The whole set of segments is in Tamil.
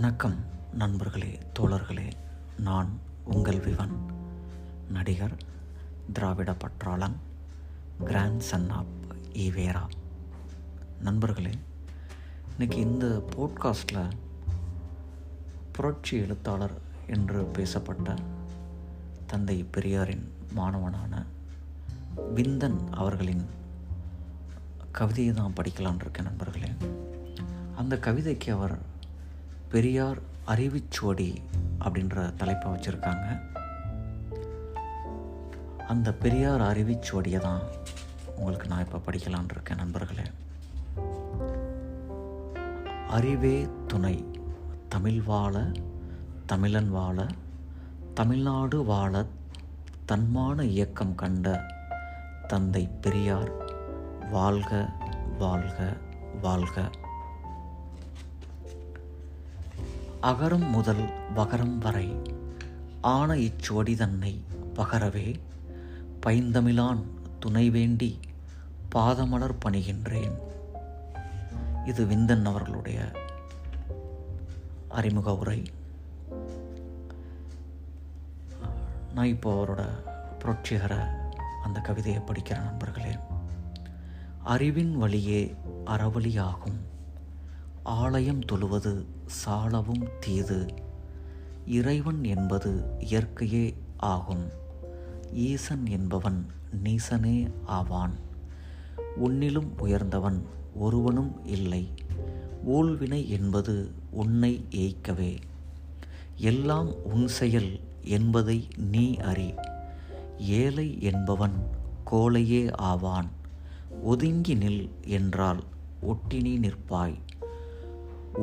வணக்கம் நண்பர்களே தோழர்களே. நான் உங்கள் விவன் நடிகர் திராவிட பற்றாளன் கிராண்ட் சன் ஆப் ஈவேரா நண்பர்களே இன்னைக்கு இந்த போட்காஸ்டில் புரட்சி எழுத்தாளர் என்று பேசப்பட்ட தந்தை பெரியாரின் மாணவனான விந்தன் அவர்களின் கவிதையை தான் படிக்கலான் இருக்கேன் நண்பர்களே. அந்த கவிதைக்கு அவர் பெரியார் அறிவுச்சுவடி அப்படின்ற தலைப்பை வச்சுருக்காங்க. அந்த பெரியார் அறிவுச்சுவடியை தான் உங்களுக்கு நான் இப்போ படிக்கலான் இருக்கேன் நண்பர்களே. அறிவே துணை. தமிழ் வாழ தமிழன் வாழ தமிழ்நாடு வாழ தன்மான இயக்கம் கண்ட தந்தை பெரியார் வாழ்க வாழ்க வாழ்க. அகரம் முதல் வகரம் வரை ஆன இச்சுவடி தன்னை பகரவே பைந்தமிழான் துணை வேண்டி பாதமலர் பணிகின்றேன். இது விந்தன் அவர்களுடைய அறிமுக உரை. நான் இப்போ அவரோட புரட்சிகர அந்த கவிதையை படிக்கிற நண்பர்களே அறிவின் வழியே அறவழியாகும் ஆலயம் தொழுவது சாலவும் தீது. இறைவன் என்பது இயற்கையே ஆகும். ஈசன் என்பவன் நீசனே ஆவான். உன்னிலும் உயர்ந்தவன் ஒருவனும் இல்லை. ஊழ்வினை என்பது உன்னை ஏய்க்கவே. எல்லாம் உன் செயல் என்பதை நீ அறி. ஏழை என்பவன் கோழையே ஆவான். ஒதுங்கி நில் என்றால் ஒட்டினி நிற்பாய்.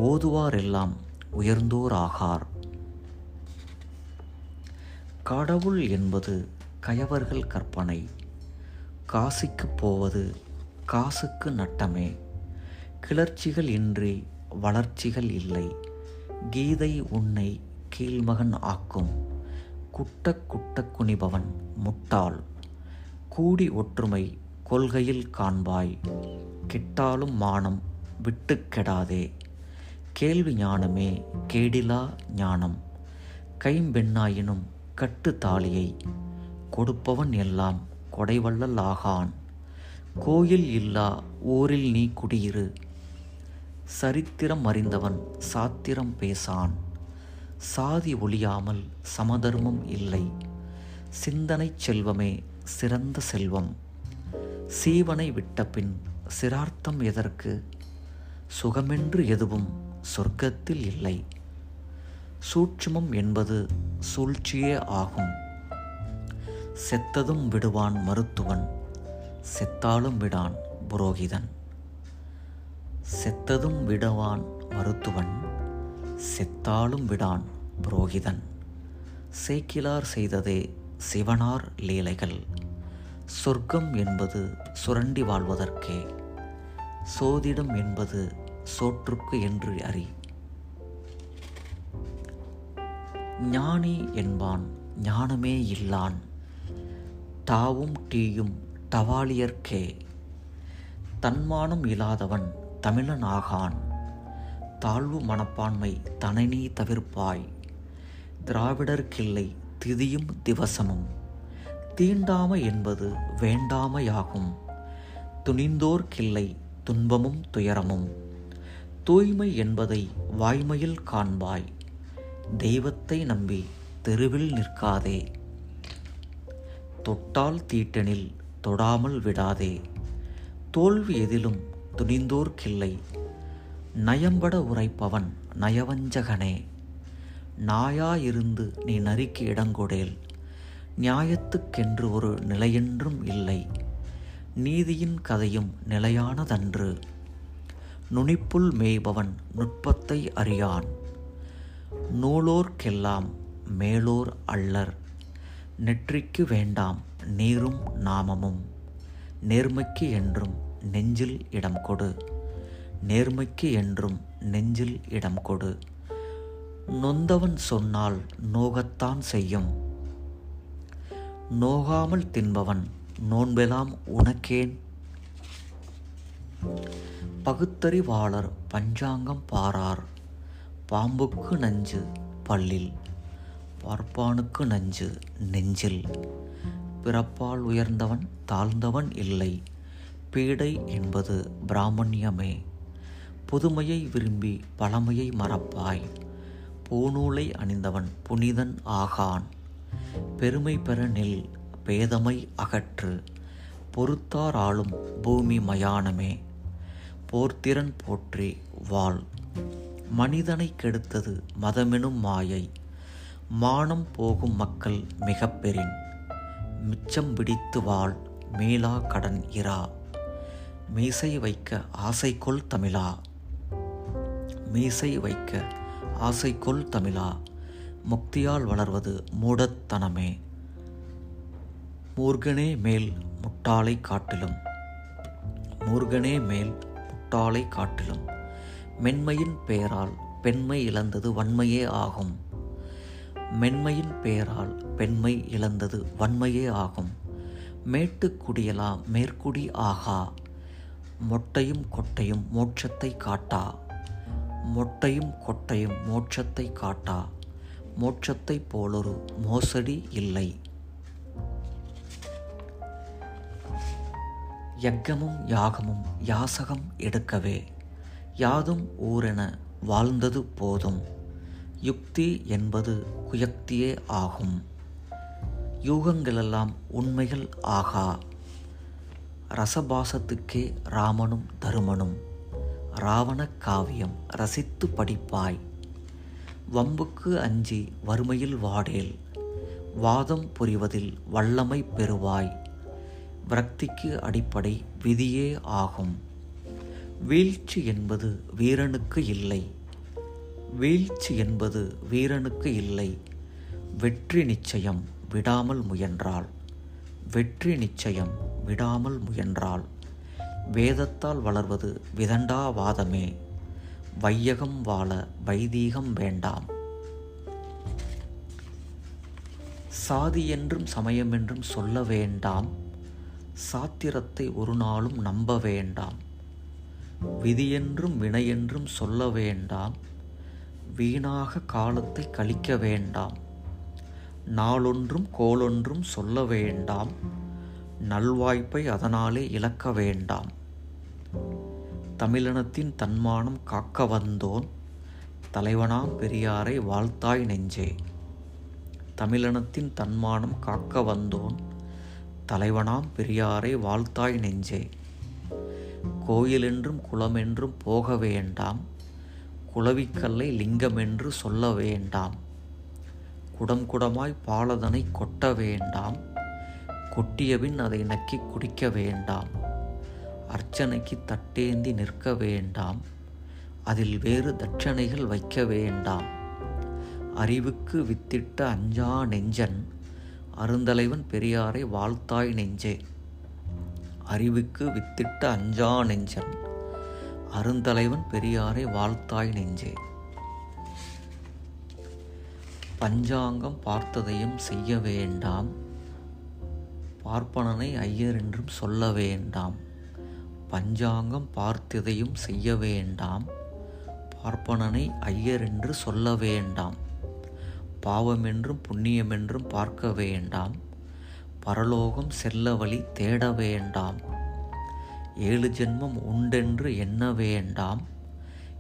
ஓதுவாரெல்லாம் உயர்ந்தோர் ஆகார் கடவுள் என்பது கயவர்கள் கற்பனை. காசிக்கு போவது காசுக்கு நட்டமே. கிளர்ச்சிகள் இன்றி வளர்ச்சிகள் இல்லை. கீதை உன்னை கீழ்மகன் ஆக்கும். குட்ட குட்ட குனிபவன் முட்டாள். கூடி ஒற்றுமை கொள்கையில் காண்பாய். கிட்டாலும் மானம் விட்டு கெடாதே. கேள்வி ஞானமே கேடிலா ஞானம். கைம்பெண்ணாயினும் கட்டு தாலியை கொடுப்பவன் எல்லாம் கொடைவள்ளல் ஆகான். கோயில் இல்லா ஊரில் நீ குடியிரு. சரித்திரம் அறிந்தவன் சாத்திரம் பேசான். சாதி ஒழியாமல் சமதர்மம் இல்லை. சிந்தனை செல்வமே சிறந்த செல்வம். சீவனை விட்டபின் சிரார்த்தம் எதற்கு? சுகமென்று எதுவும் சொர்க்கத்தில் இல்லை. சூட்சுமம் என்பது சூழ்ச்சியே ஆகும். செத்ததும் விடுவான் மருத்துவன் செத்தாலும் விடான் புரோகிதன். செத்ததும் விடுவான் மருத்துவன் செத்தாலும் விடான் புரோகிதன். சேக்கிலார் செய்ததே சிவனார் லீலைகள். சொர்க்கம் என்பது சுரண்டி வாழ்வதற்கே. சோதிடம் என்பது சோற்றுக்கு என்று அறி. ஞானி என்பான் ஞானமே இல்லான். தாவும் டீயும் தவாலியர்க்கே. தன்மானம் இல்லாதவன் தமிழன் ஆகான் தாழ்வு மனப்பான்மை தனனி தவிர்ப்பாய். திராவிடர்க்கில்லை திதியும் திவசமும். தீண்டாமை என்பது வேண்டாமையாகும். துணிந்தோர்க்கில்லை துன்பமும் துயரமும். தூய்மை என்பதை வாய்மையில் காண்பாய். தெய்வத்தை நம்பி தெருவில் நிற்காதே. தொட்டால் தீட்டனில் தொடாமல் விடாதே. தோல்வி எதிலும் துணிந்தோர்க்கில்லை. நயம்பட உரைப்பவன் நயவஞ்சகனே. நாயாயிருந்து நீ நறுக்கி இடங்கொடேல். நியாயத்துக்கென்று ஒரு நிலையென்றும் இல்லை. நீதியின் கதையும் நிலையானதன்று. நுனிப்புல் மேய்பவன் நுட்பத்தை அறியான். நூலோர்க்கெல்லாம் மேலோர் அல்லர். நெற்றிக்கு வேண்டாம் நீரும் நாமமும். நேர்மைக்கு என்றும் நெஞ்சில் இடம் கொடு. நேர்மைக்கு என்றும் நெஞ்சில் இடம் கொடு. நொந்தவன் சொன்னால் நோகத்தான் செய்யும். நோகாமல் தின்பவன் நோன்பெலாம் உனக்கேன். பகுத்தறிவாளர் பஞ்சாங்கம் பாரார். பாம்புக்கு நஞ்சு பல்லில் பார்ப்பானுக்கு நஞ்சு நெஞ்சில். பிறப்பால் உயர்ந்தவன் தாழ்ந்தவன் இல்லை பீடை என்பது பிராமணியமே. புதுமையை விரும்பி பழமையை மறப்பாய் பூநூலை அணிந்தவன் புனிதன் ஆகான். பெருமை பெற நெல் பேதமை அகற்று பொறுத்தார் ஆளும் பூமி மயானமே. போர்த்திறன் போற்றி வாழ். மனிதனை கெடுத்தது மதமெனும் மாயை. மானம் போகும் மக்கள் மிக மிச்சம் பிடித்து வாழ் மீளா கடன் இரா. மீசை வைக்க ஆசைக்கொள் தமிழா. மீசை வைக்க ஆசைக்கொள் தமிழா. முக்தியால் வளர்வது மூடத்தனமே மூர்கனே மேல் முட்டாளை காட்டிலும். மூர்கனே மேல் முட்டாளை காட்டிலும். மென்மையின் பெயரால் பெண்மை இழந்தது வன்மையே ஆகும். மென்மையின் பெயரால் பெண்மை இழந்தது வன்மையே ஆகும். மேட்டுக்குடியலா மேற்குடி ஆகா. மொட்டையும் கொட்டையும் மோட்சத்தை காட்டா. மொட்டையும் கொட்டையும் மோட்சத்தை காட்டா. மோட்சத்தை போலொரு மோசடி இல்லை. யக்கமும் யாகமும் யாசகம் எடுக்கவே. யாதும் ஊரென வாழ்ந்தது போதும். யுக்தி என்பது குயக்தியே ஆகும். யூகங்களெல்லாம் உண்மைகள் ஆகா. ரசபாசத்துக்கே ராமனும் தருமனும். ராவண காவியம் ரசித்து படிப்பாய். வம்புக்கு அஞ்சி வறுமையில் வாடேல். வாதம் புரிவதில் வல்லமை பெறுவாய். விரக்திக்கு அடிப்படை விதியே ஆகும். வீழ்ச்சி என்பது வீரனுக்கு இல்லை. வீழ்ச்சி என்பது வீரனுக்கு இல்லை. வெற்றி நிச்சயம் விடாமல் முயன்றாள். வெற்றி நிச்சயம் விடாமல் முயன்றாள். வேதத்தால் வளர்வது விதண்டாவாதமே வையகம் வாழ வைதீகம் வேண்டாம். சாதி என்றும் சமயம் என்றும் சொல்ல வேண்டாம். சாத்திரத்தை ஒரு நாளும் நம்ப வேண்டாம். விதியென்றும் வினையென்றும் சொல்ல வேண்டாம். வீணாக காலத்தை கழிக்க வேண்டாம். நாளொன்றும் கோலொன்றும் சொல்ல வேண்டாம். நல்வாய்ப்பை அதனாலே இழக்க வேண்டாம். தமிழினத்தின் தன்மானம் காக்க வந்தோன். தலைவனாம் பெரியாரை வாழ்த்தாய் நெஞ்சே. தமிழினத்தின் தன்மானம் காக்க வந்தோன். தலைவனாம் பெரியாரை வாழ்த்தாய் நெஞ்சே. கோயிலென்றும் குளமென்றும் போக வேண்டாம். குளவிக்கல்லை லிங்கமென்று சொல்ல வேண்டாம். குடம் குடமாய் பாலதனை கொட்ட வேண்டாம். கொட்டியபின் அதை நக்கி குடிக்க வேண்டாம். அர்ச்சனைக்கு தட்டேந்தி நிற்க வேண்டாம். அதில் வேறு தட்சணைகள் வைக்க வேண்டாம். அறிவுக்கு வித்திட்ட அஞ்சா நெஞ்சன் அருந்தலைவன் பெரியாரை வாழ்த்தாய் நெஞ்சே. அறிவுக்கு வித்திட்ட அஞ்சா நெஞ்சன். அருந்தலைவன் பெரியாரை வாழ்த்தாய் நெஞ்சே. பஞ்சாங்கம் பார்த்ததையும் செய்ய வேண்டாம். பார்ப்பனனை ஐயர் என்றும் சொல்ல வேண்டாம். பஞ்சாங்கம் பார்த்ததையும் செய்ய வேண்டாம். பார்ப்பனனை ஐயர் என்று சொல்ல வேண்டாம். பாவமென்றும் புண்ணியமென்றும் பார்க்க வேண்டாம். பரலோகம் செல்ல வழி தேட வேண்டாம். ஏழு ஜென்மம் உண்டென்று எண்ண வேண்டாம்.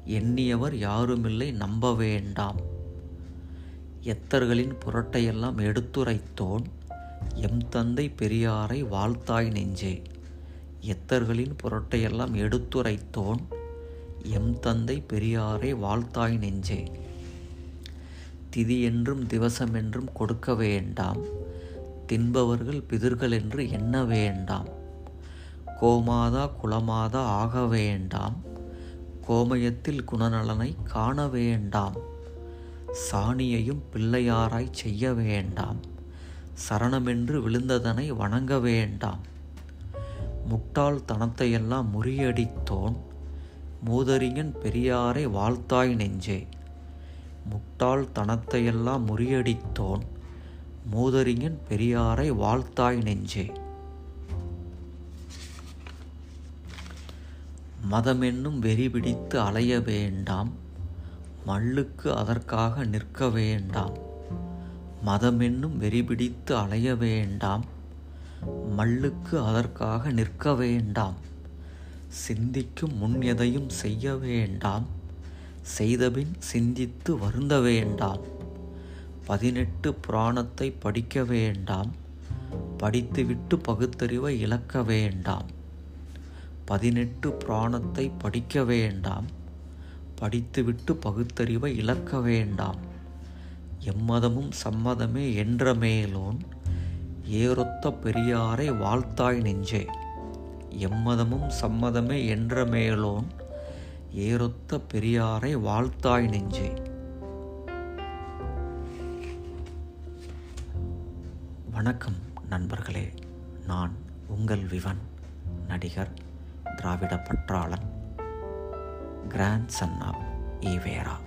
எண்ணியவர் யாருமில்லை நம்ப வேண்டாம். எத்தர்களின் புரட்டையெல்லாம் எடுத்துரைத்தோன். எம் தந்தை பெரியாரை வாழ்த்தாய் நெஞ்சே. எத்தர்களின் புரட்டையெல்லாம் எடுத்துரைத்தோன். எம் தந்தை பெரியாரை வாழ்த்தாய் நெஞ்சே. திதி என்றும் திவசமென்றும் கொடுக்க வேண்டாம். தின்பவர்கள் பிதிர்கள் என்று எண்ண வேண்டாம். கோமாதா குலமாதா ஆக வேண்டாம். கோமயத்தில் குணநலனை காண வேண்டாம். சாணியையும் பிள்ளையாராய் செய்ய வேண்டாம். சரணமென்று விழுந்ததனை வணங்க வேண்டாம். முட்டாள் தனத்தையெல்லாம் முறியடித்தோன். மூதறிஞன் பெரியாரை வாழ்த்தாய் நெஞ்சே. முட்டாள் தனத்தையெல்லாம் முறியடித்தோன். மூதறிஞன் பெரியாரை வாழ்த்தாய் நெஞ்சே. மதமென்னும் வெறி பிடித்து அலைய வேண்டாம். மல்லுக்கு அதற்காக நிற்க வேண்டாம். மதமென்னும் வெறி பிடித்து அலைய வேண்டாம். மல்லுக்கு அதற்காக நிற்க வேண்டாம். சிந்திக்கும் முன் எதையும் செய்ய வேண்டாம். செய்தபின் சிந்தித்து வருந்த வேண்டாம். பதினெட்டு புராணத்தை படிக்க வேண்டாம். படித்துவிட்டு பகுத்தறிவை இழக்க வேண்டாம். பதினெட்டு புராணத்தை படிக்க வேண்டாம். படித்துவிட்டு பகுத்தறிவை இழக்க வேண்டாம். எம்மதமும் சம்மதமே என்ற மேலோன் ஏறொத்த பெரியாரை வாழ்த்தாய் நெஞ்சே. எம்மதமும் சம்மதமே என்ற மேலோன் ஏறொத்த பெரியாரை வாழ்த்தாய் நெஞ்சே. வணக்கம் நண்பர்களே. நான் உங்கள் விவன் நடிகர் திராவிட பற்றாளன் கிராண்ட் சன் ஆஃப் ஈவேரா